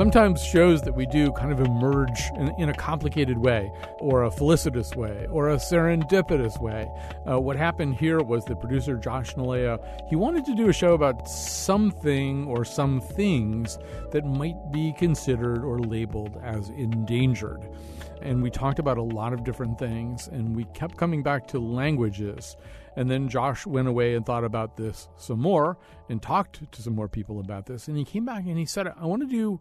Sometimes shows that we do kind of emerge in, in a complicated way, or a felicitous way, or a serendipitous way. Uh, what happened here was the producer Josh Nilaya, he wanted to do a show about something or some things that might be considered or labeled as endangered. And we talked about a lot of different things, and we kept coming back to languages. And then Josh went away and thought about this some more and talked to some more people about this. And he came back and he said, I want to do.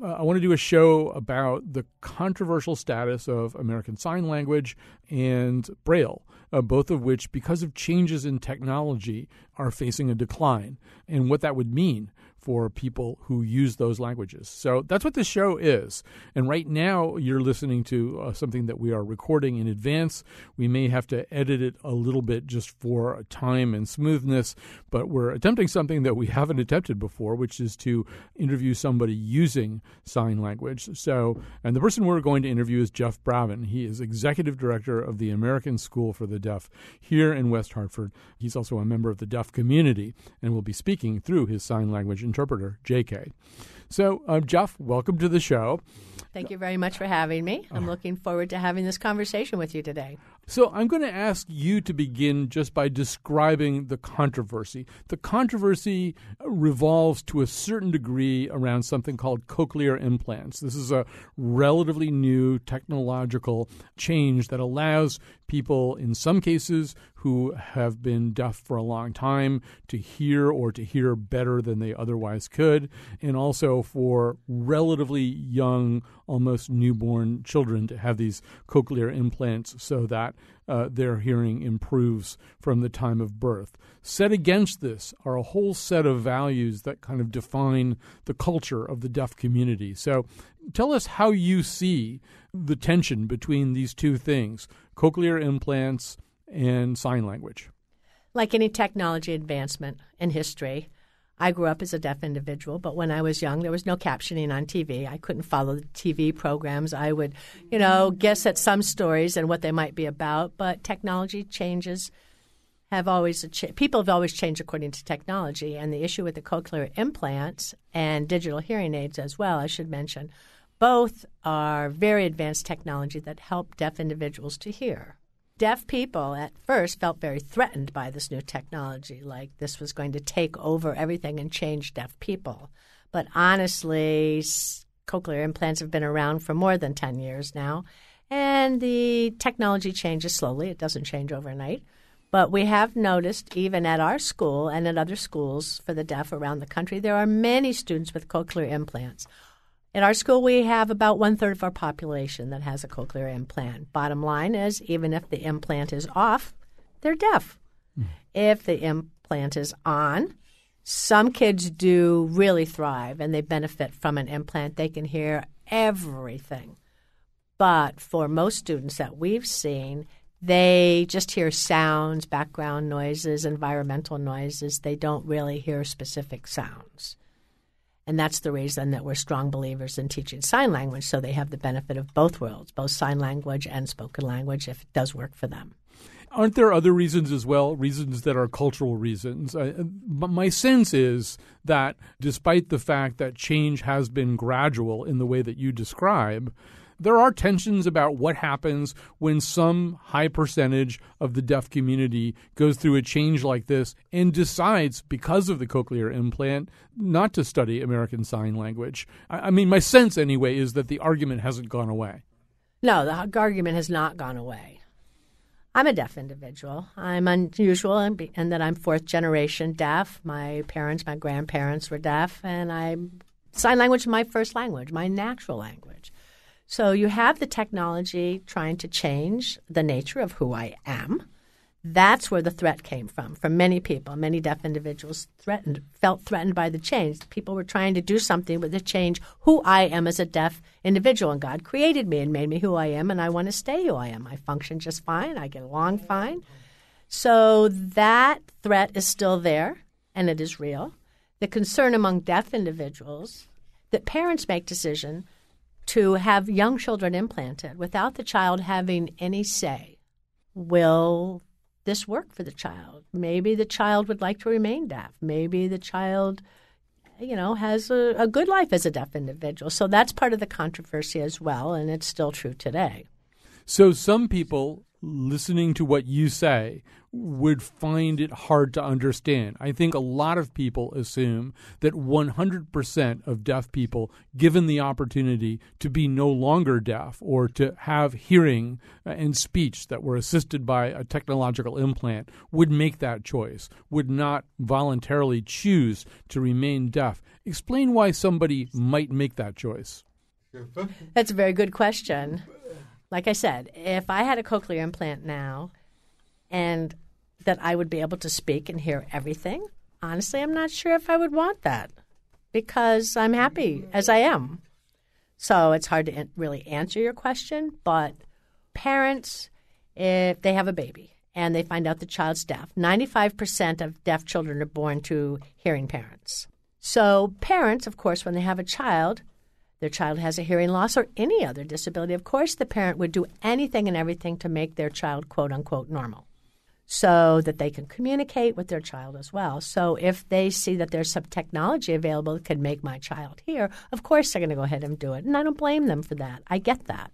Uh, I want to do a show about the controversial status of American Sign Language and Braille, uh, both of which, because of changes in technology, are facing a decline, and what that would mean for people who use those languages. So that's what this show is. And right now, you're listening to uh, something that we are recording in advance. We may have to edit it a little bit just for time and smoothness, but we're attempting something that we haven't attempted before, which is to interview somebody using sign language. So, and the person we're going to interview is Jeff Bravin. He is executive director of the American School for the Deaf here in West Hartford. He's also a member of the deaf community and will be speaking through his sign language interpreter, JK. So, uh, Jeff, welcome to the show. Thank you very much for having me. I'm looking forward to having this conversation with you today. So, I'm going to ask you to begin just by describing the controversy. The controversy revolves to a certain degree around something called cochlear implants. This is a relatively new technological change that allows people, in some cases, who have been deaf for a long time to hear or to hear better than they otherwise could, and also for relatively young, almost newborn children to have these cochlear implants so that uh, their hearing improves from the time of birth. Set against this are a whole set of values that kind of define the culture of the deaf community. So tell us how you see the tension between these two things cochlear implants and sign language. Like any technology advancement in history, I grew up as a deaf individual, but when I was young, there was no captioning on TV. I couldn't follow the TV programs. I would, you know, guess at some stories and what they might be about, but technology changes have always people have always changed according to technology and the issue with the cochlear implants and digital hearing aids as well i should mention both are very advanced technology that help deaf individuals to hear deaf people at first felt very threatened by this new technology, like this was going to take over everything and change deaf people. But honestly, cochlear implants have been around for more than 10 years now, and the technology changes slowly. It doesn't change overnight. But we have noticed, even at our school and at other schools for the deaf around the country, there are many students with cochlear implants. At our school, we have about one third of our population that has a cochlear implant. Bottom line is, even if the implant is off, they're deaf. Mm. If the implant is on, some kids do really thrive and they benefit from an implant. They can hear everything. But for most students that we've seen, they just hear sounds, background noises, environmental noises. They don't really hear specific sounds. And that's the reason that we're strong believers in teaching sign language so they have the benefit of both worlds, both sign language and spoken language, if it does work for them. Aren't there other reasons as well, reasons that are cultural reasons? Uh, my sense is that despite the fact that change has been gradual in the way that you describe, there are tensions about what happens when some high percentage of the deaf community goes through a change like this and decides, because of the cochlear implant, not to study American Sign Language. I, mean, my sense anyway is that the argument hasn't gone away. No, the argument has not gone away. I'm a deaf individual. I'm unusual and, and that I'm fourth generation deaf. My parents, my grandparents were deaf, and I sign language is my first language, my natural language. So you have the technology trying to change the nature of who I am. That's where the threat came from. From many people, many deaf individuals threatened, felt threatened by the change. People were trying to do something with the change who I am as a deaf individual. And God created me and made me who I am, and I want to stay who I am. I function just fine. I get along fine. So that threat is still there, and it is real. The concern among deaf individuals that parents make decision to have young children implanted without the child having any say. Will this work for the child? Maybe the child would like to remain deaf. Maybe the child you know, has a, a good life as a deaf individual. So that's part of the controversy as well, and it's still true today. So some people listening to what you say would find it hard to understand. I think a lot of people assume that 100% of deaf people, given the opportunity to be no longer deaf or to have hearing uh, and speech that were assisted by a technological implant, would make that choice, would not voluntarily choose to remain deaf. Explain why somebody might make that choice. That's a very good question. Like I said, if I had a cochlear implant now and that I would be able to speak and hear everything, honestly, I'm not sure if I would want that because I'm happy as I am. So it's hard to really answer your question, but parents, if they have a baby and they find out the child's deaf, 95% of deaf children are born to hearing parents. So parents, of course, when they have a child, their child has a hearing loss or any other disability, of course, the parent would do anything and everything to make their child, quote unquote, normal so that they can communicate with their child as well. So if they see that there's some technology available that can make my child hear, of course they're going to go ahead and do it. And I don't blame them for that. I get that.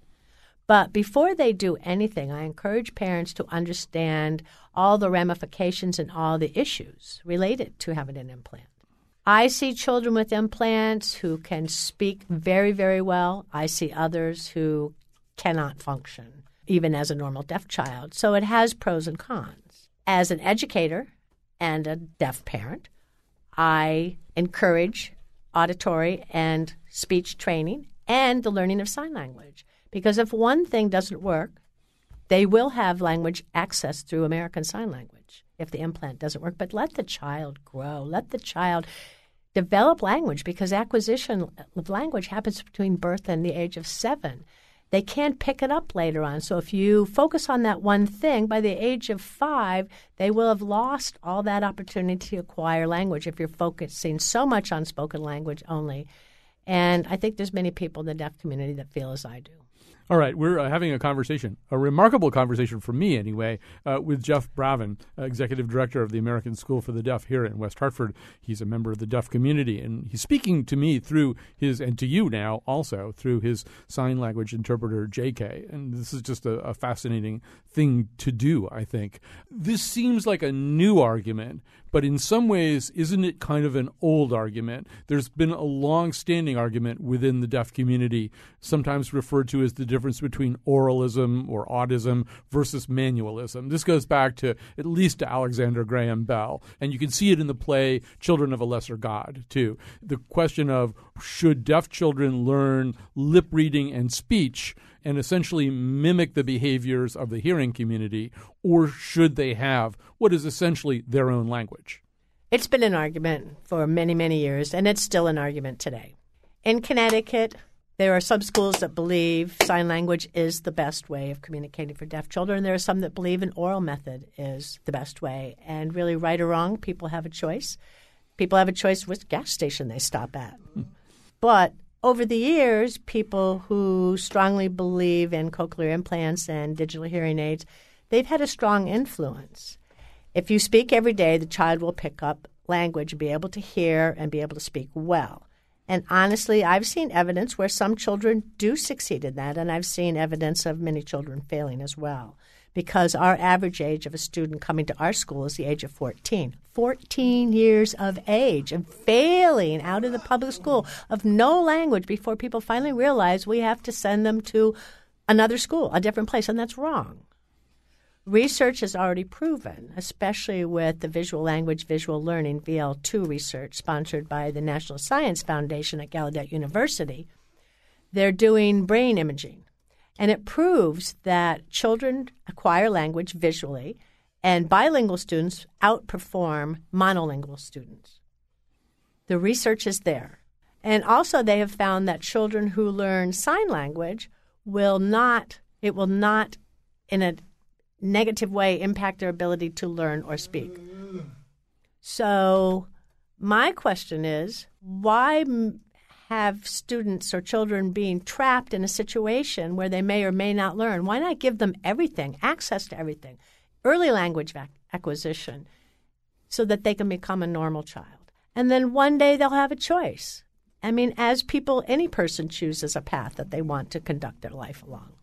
But before they do anything, I encourage parents to understand all the ramifications and all the issues related to having an implant. I see children with implants who can speak very, very well. I see others who cannot function, even as a normal deaf child. So it has pros and cons. As an educator and a deaf parent, I encourage auditory and speech training and the learning of sign language. Because if one thing doesn't work, they will have language access through American Sign Language if the implant doesn't work. But let the child grow. Let the child develop language because acquisition of language happens between birth and the age of seven. They can't pick it up later on. So if you focus on that one thing, by the age of five, they will have lost all that opportunity to acquire language if you're focusing so much on spoken language only. And I think there's many people in the deaf community that feel as I do. All right, we're uh, having a conversation, a remarkable conversation for me anyway, uh, with Jeff Bravin, uh, Executive Director of the American School for the Deaf here in West Hartford. He's a member of the deaf community, and he's speaking to me through his, and to you now also, through his sign language interpreter, JK. And this is just a, a fascinating thing to do, I think. This seems like a new argument, but in some ways, isn't it kind of an old argument? There's been a long standing argument within the deaf community, sometimes referred to as the difference between oralism or autism versus manualism. This goes back to at least to Alexander Graham Bell. And you can see it in the play Children of a Lesser God, too. The question of should deaf children learn lip reading and speech? And essentially mimic the behaviors of the hearing community, or should they have what is essentially their own language? It's been an argument for many, many years, and it's still an argument today. In Connecticut, there are some schools that believe sign language is the best way of communicating for deaf children. There are some that believe an oral method is the best way. And really, right or wrong, people have a choice. People have a choice which gas station they stop at. Hmm. But over the years, people who strongly believe in cochlear implants and digital hearing aids, they've had a strong influence. If you speak every day, the child will pick up language and be able to hear and be able to speak well. And honestly, I've seen evidence where some children do succeed in that, and I've seen evidence of many children failing as well because our average age of a student coming to our school is the age of 14. 14 years of age and failing out of the public school of no language before people finally realize we have to send them to another school, a different place, and that's wrong. Research has already proven, especially with the Visual Language Visual Learning VL2 research sponsored by the National Science Foundation at Gallaudet University, they're doing brain imaging and it proves that children acquire language visually, and bilingual students outperform monolingual students. The research is there. And also, they have found that children who learn sign language will not, it will not in a negative way impact their ability to learn or speak. So, my question is why have students or children being trapped in a situation where they may or may not learn? Why not give them everything, access to everything, early language acquisition, so that they can become a normal child? And then one day they'll have a choice. I mean, as people, any person chooses a path that they want to conduct their life along.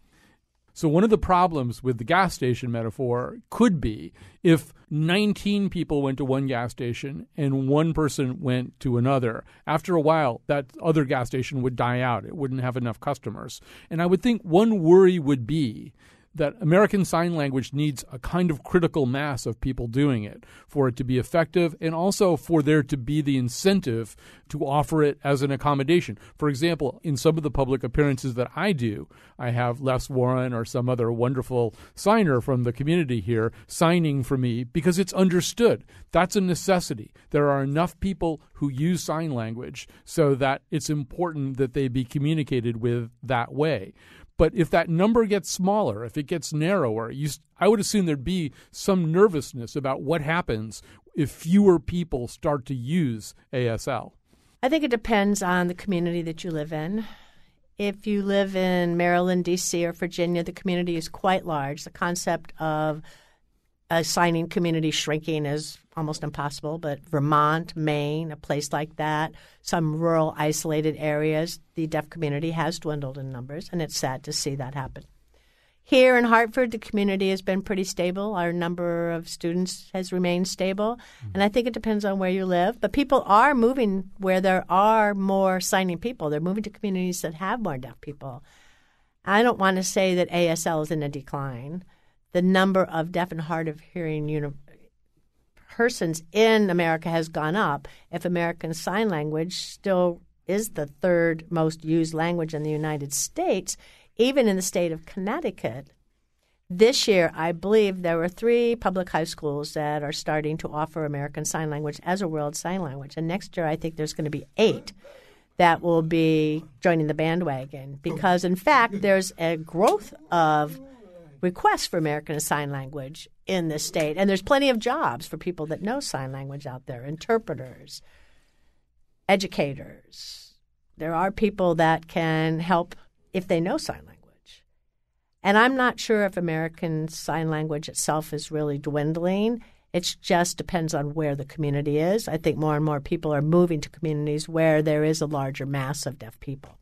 So, one of the problems with the gas station metaphor could be if 19 people went to one gas station and one person went to another. After a while, that other gas station would die out. It wouldn't have enough customers. And I would think one worry would be that American Sign Language needs a kind of critical mass of people doing it for it to be effective and also for there to be the incentive to offer it as an accommodation. For example, in some of the public appearances that I do, I have Les Warren or some other wonderful signer from the community here signing for me because it's understood. That's a necessity. There are enough people who use sign language so that it's important that they be communicated with that way. But if that number gets smaller, if it gets narrower, you, I would assume there'd be some nervousness about what happens if fewer people start to use ASL. I think it depends on the community that you live in. If you live in Maryland, D.C., or Virginia, the community is quite large. The concept of a signing community shrinking is almost impossible, but Vermont, Maine, a place like that, some rural isolated areas, the deaf community has dwindled in numbers, and it's sad to see that happen. Here in Hartford, the community has been pretty stable. Our number of students has remained stable, mm-hmm. and I think it depends on where you live. But people are moving where there are more signing people. They're moving to communities that have more deaf people. I don't want to say that ASL is in a decline the number of deaf and hard of hearing uni- persons in America has gone up. If American Sign Language still is the third most used language in the United States, even in the state of Connecticut, this year, I believe there were three public high schools that are starting to offer American Sign Language as a World Sign Language. And next year, I think there's going to be eight that will be joining the bandwagon because, in fact, there's a growth of requests for American Sign Language in this state. And there's plenty of jobs for people that know sign language out there interpreters, educators. There are people that can help if they know sign language. And I'm not sure if American Sign Language itself is really dwindling. It just depends on where the community is. I think more and more people are moving to communities where there is a larger mass of deaf people.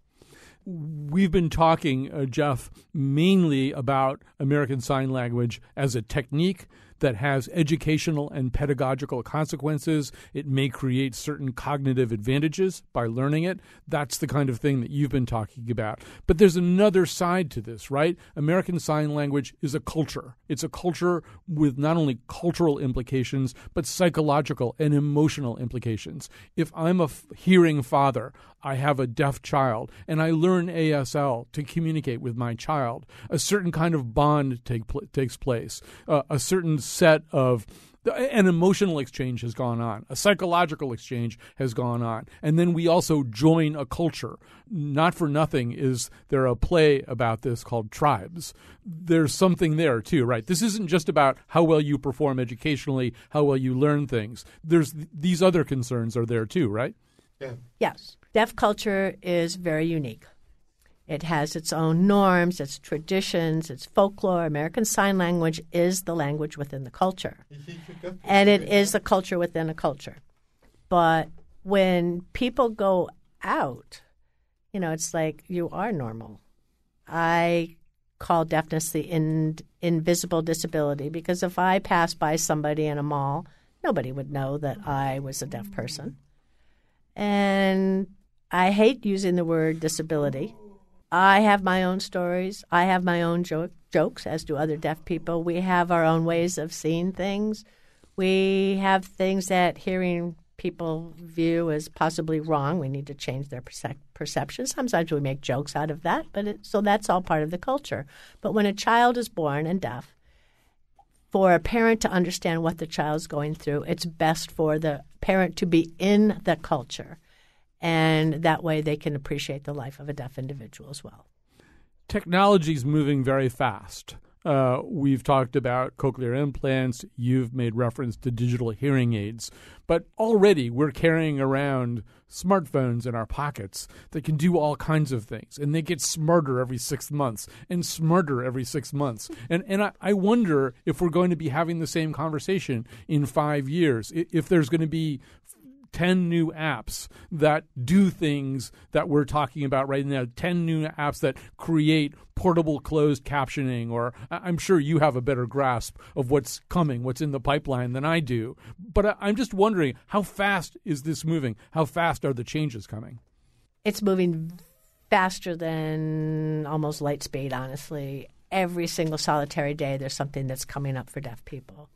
We've been talking, uh, Jeff, mainly about American Sign Language as a technique that has educational and pedagogical consequences. It may create certain cognitive advantages by learning it. That's the kind of thing that you've been talking about. But there's another side to this, right? American Sign Language is a culture. It's a culture with not only cultural implications, but psychological and emotional implications. If I'm a f- hearing father, I have a deaf child, and I learn ASL to communicate with my child. A certain kind of bond take, pl- takes place. Uh, a certain set of an emotional exchange has gone on, a psychological exchange has gone on, and then we also join a culture. Not for nothing is there a play about this called Tribes. There's something there too, right? This isn't just about how well you perform educationally, how well you learn things. There's these other concerns are there too, right? Yeah. Yes. Deaf culture is very unique. It has its own norms, its traditions, its folklore. American Sign Language is the language within the culture. and it is the culture within a culture. But when people go out, you know, it's like you are normal. I call deafness the in, invisible disability because if I pass by somebody in a mall, nobody would know that I was a deaf person. And I hate using the word disability I have my own stories. I have my own jo- jokes, as do other deaf people. We have our own ways of seeing things. We have things that hearing people view as possibly wrong. We need to change their perce- perception. Sometimes we make jokes out of that, but it, so that's all part of the culture. But when a child is born and deaf, for a parent to understand what the child's going through, it's best for the parent to be in the culture and that way they can appreciate the life of a deaf individual as well. Technology is moving very fast. Uh, we've talked about cochlear implants. You've made reference to digital hearing aids. But already we're carrying around smartphones in our pockets that can do all kinds of things. And they get smarter every six months and smarter every six months. And, and I, I wonder if we're going to be having the same conversation in five years, if there's going to be 10 new apps that do things that we're talking about right now, 10 new apps that create portable closed captioning, or I'm sure you have a better grasp of what's coming, what's in the pipeline than I do. But I'm just wondering how fast is this moving? How fast are the changes coming? It's moving faster than almost light speed, honestly. Every single solitary day, there's something that's coming up for deaf people.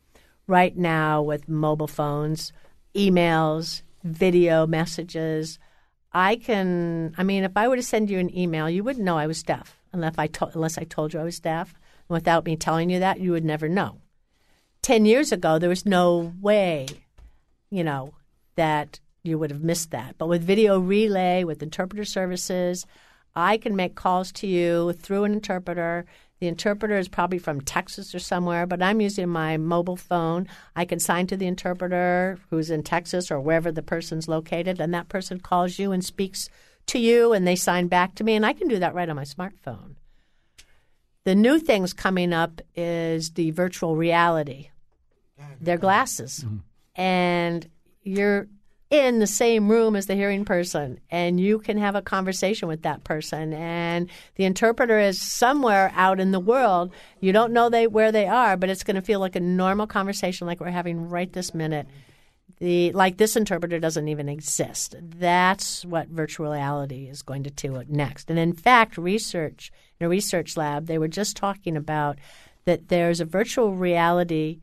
Right now, with mobile phones, emails, video messages, I can. I mean, if I were to send you an email, you wouldn't know I was deaf unless I, to, unless I told you I was deaf. And without me telling you that, you would never know. 10 years ago, there was no way, you know, that you would have missed that. But with video relay, with interpreter services, I can make calls to you through an interpreter. The interpreter is probably from Texas or somewhere, but I'm using my mobile phone. I can sign to the interpreter who's in Texas or wherever the person's located, and that person calls you and speaks to you and they sign back to me, and I can do that right on my smartphone. The new things coming up is the virtual reality. They're glasses. Mm-hmm. And you're in the same room as the hearing person and you can have a conversation with that person and the interpreter is somewhere out in the world you don't know they where they are but it's going to feel like a normal conversation like we're having right this minute the like this interpreter doesn't even exist. That's what virtual reality is going to do next. And in fact, research in a research lab, they were just talking about that there's a virtual reality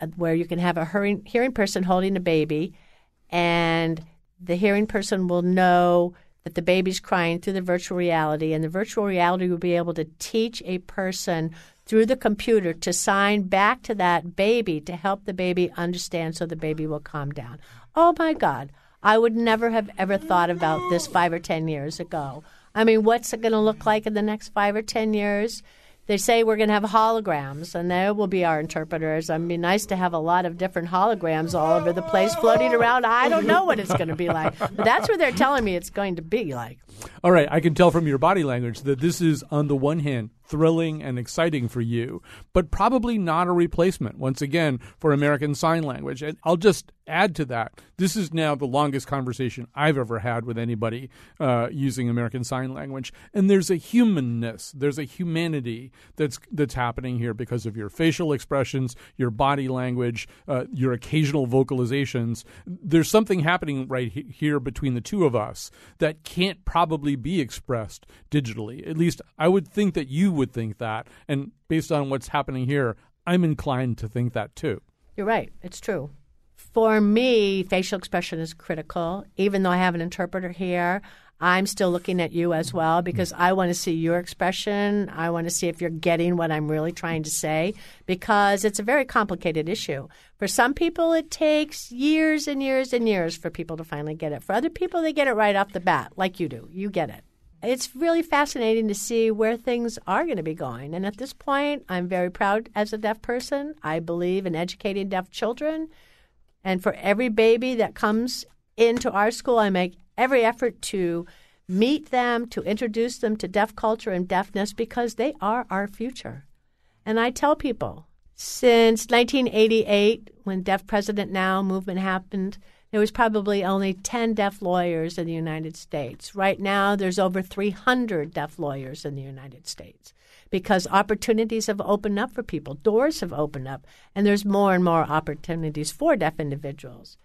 uh, where you can have a hearing, hearing person holding a baby, and the hearing person will know that the baby's crying through the virtual reality, and the virtual reality will be able to teach a person through the computer to sign back to that baby to help the baby understand so the baby will calm down. Oh my God. I would never have ever thought about this five or 10 years ago. I mean, what's it going to look like in the next five or 10 years? They say we're going to have holograms, and they will be our interpreters. I mean, nice to have a lot of different holograms all over the place floating around. I don't know what it's going to be like, but that's what they're telling me it's going to be like. All right, I can tell from your body language that this is, on the one hand, thrilling and exciting for you, but probably not a replacement, once again, for American Sign Language. And I'll just add to that this is now the longest conversation I've ever had with anybody uh, using American Sign Language. And there's a humanness, there's a humanity that's, that's happening here because of your facial expressions, your body language, uh, your occasional vocalizations. There's something happening right he- here between the two of us that can't probably be expressed digitally. At least I would think that you would think that. And based on what's happening here, I'm inclined to think that too. You're right. It's true. For me, facial expression is critical. Even though I have an interpreter here, I'm still looking at you as well because I want to see your expression. I want to see if you're getting what I'm really trying to say because it's a very complicated issue. For some people, it takes years and years and years for people to finally get it. For other people, they get it right off the bat, like you do. You get it it's really fascinating to see where things are going to be going. And at this point, I'm very proud as a deaf person. I believe in educating deaf children. And for every baby that comes into our school, I make every effort to meet them, to introduce them to deaf culture and deafness because they are our future. And I tell people since 1988, when Deaf President Now movement happened, there was probably only 10 deaf lawyers in the United States. Right now, there's over 300 deaf lawyers in the United States because opportunities have opened up for people, doors have opened up, and there's more and more opportunities for deaf individuals.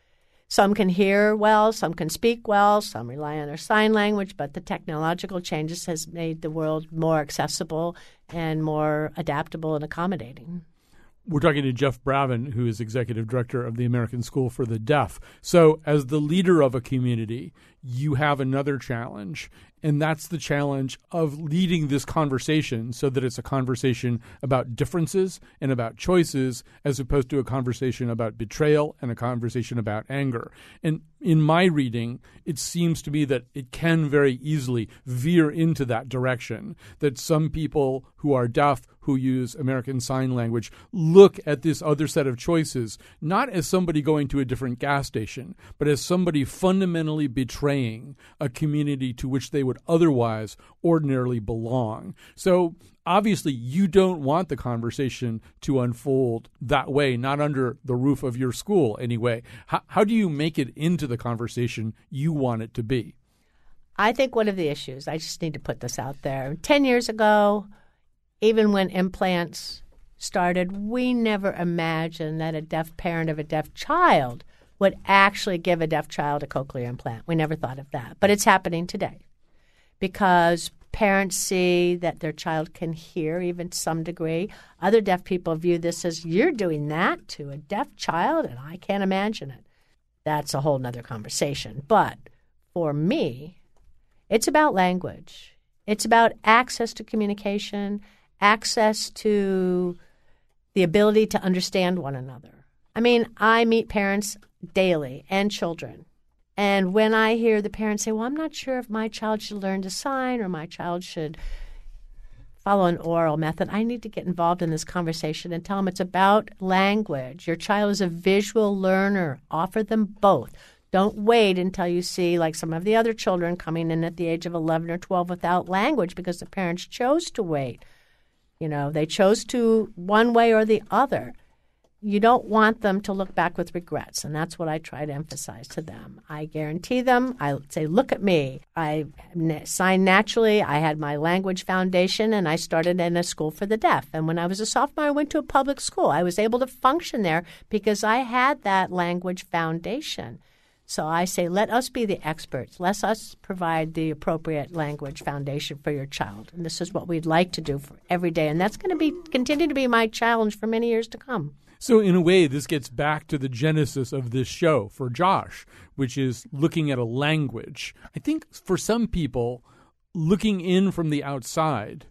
Some can hear well, some can speak well, some rely on their sign language, but the technological changes has made the world more accessible and more adaptable and accommodating. We're talking to Jeff Bravin, who is executive director of the American School for the Deaf. So, as the leader of a community, you have another challenge, and that's the challenge of leading this conversation so that it's a conversation about differences and about choices as opposed to a conversation about betrayal and a conversation about anger. And in my reading, it seems to me that it can very easily veer into that direction. That some people who are deaf, who use American Sign Language, look at this other set of choices not as somebody going to a different gas station, but as somebody fundamentally betraying a community to which they would would otherwise ordinarily belong. So obviously you don't want the conversation to unfold that way, not under the roof of your school anyway. How, how do you make it into the conversation you want it to be? I think one of the issues, I just need to put this out there 10 years ago, even when implants started, we never imagined that a deaf parent of a deaf child would actually give a deaf child a cochlear implant. We never thought of that. But it's happening today because parents see that their child can hear, even to some degree. Other deaf people view this as you're doing that to a deaf child, and I can't imagine it. That's a whole nother conversation. But for me, it's about language. It's about access to communication, access to the ability to understand one another. I mean, I meet parents daily and children. And when I hear the parents say, Well, I'm not sure if my child should learn to sign or my child should follow an oral method, I need to get involved in this conversation and tell them it's about language. Your child is a visual learner. Offer them both. Don't wait until you see, like some of the other children coming in at the age of 11 or 12 without language because the parents chose to wait. You know, they chose to one way or the other. You don't want them to look back with regrets, and that's what I try to emphasize to them. I guarantee them, I say, look at me. I signed naturally. I had my language foundation, and I started in a school for the deaf. And when I was a sophomore, I went to a public school. I was able to function there because I had that language foundation. So I say, let us be the experts. Let us provide the appropriate language foundation for your child. And this is what we'd like to do for every day. And that's going to be continue to be my challenge for many years to come. So, in a way, this gets back to the genesis of this show for Josh, which is looking at a language. I think for some people, looking in from the outside,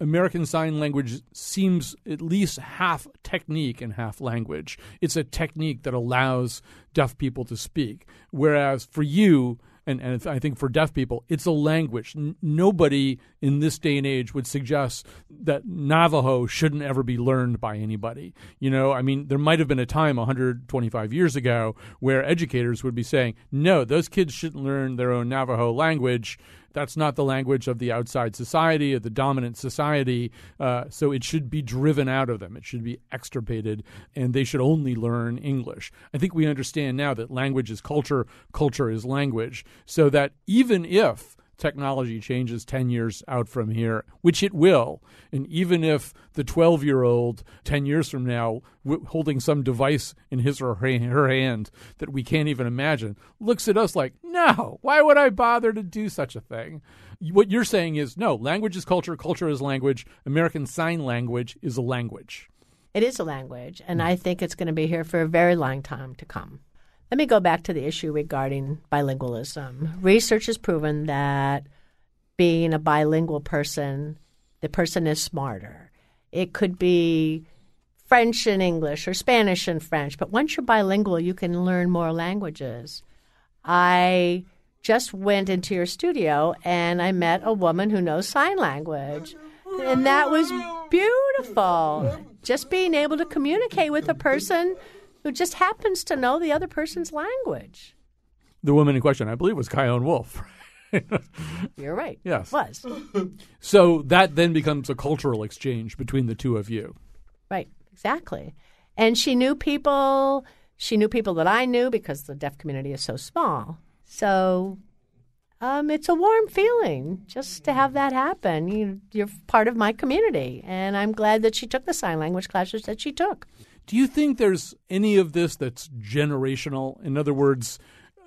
American Sign Language seems at least half technique and half language. It's a technique that allows deaf people to speak. Whereas for you, and, and I think for deaf people, it's a language. N- nobody in this day and age would suggest that Navajo shouldn't ever be learned by anybody. You know, I mean, there might have been a time 125 years ago where educators would be saying, no, those kids shouldn't learn their own Navajo language that's not the language of the outside society, of the dominant society. Uh, so it should be driven out of them. It should be extirpated, and they should only learn English. I think we understand now that language is culture, culture is language, so that even if technology changes 10 years out from here, which it will. And even if the 12 year old 10 years from now, w- holding some device in his or her hand that we can't even imagine, looks at us like, no, why would I bother to do such a thing? What you're saying is, no, language is culture, culture is language, American Sign Language is a language. It is a language, and mm. I think it's going to be here for a very long time to come. Let me go back to the issue regarding bilingualism. Research has proven that being a bilingual person, the person is smarter. It could be French and English or Spanish and French, but once you're bilingual, you can learn more languages. I just went into your studio and I met a woman who knows sign language. And that was beautiful. Just being able to communicate with a person who just happens to know the other person's language. The woman in question, I believe, was Chion Wolf. You're right. Yes. Was. So that then becomes a cultural exchange between the two of you. Right. Exactly. And she knew people. She knew people that I knew because the deaf community is so small. So um, it's a warm feeling just to have that happen. You, you're part of my community, and I'm glad that she took the sign language classes that she took. Do you think there's any of this that's generational? In other words,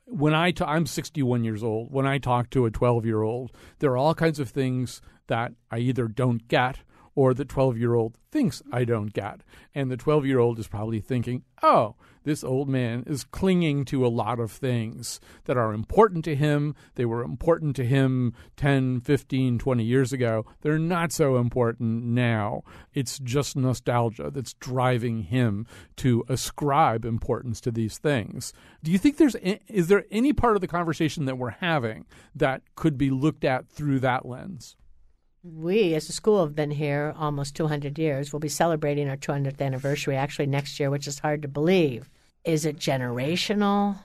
when I'm 61 years old, when I talk to a 12 year old, there are all kinds of things that I either don't get or the 12 year old thinks I don't get. And the 12 year old is probably thinking, oh, this old man is clinging to a lot of things that are important to him. They were important to him 10, 15, 20 years ago. They're not so important now. It's just nostalgia that's driving him to ascribe importance to these things. Do you think there's is there any part of the conversation that we're having that could be looked at through that lens? We as a school have been here almost 200 years. We'll be celebrating our 200th anniversary actually next year, which is hard to believe. Is it generational?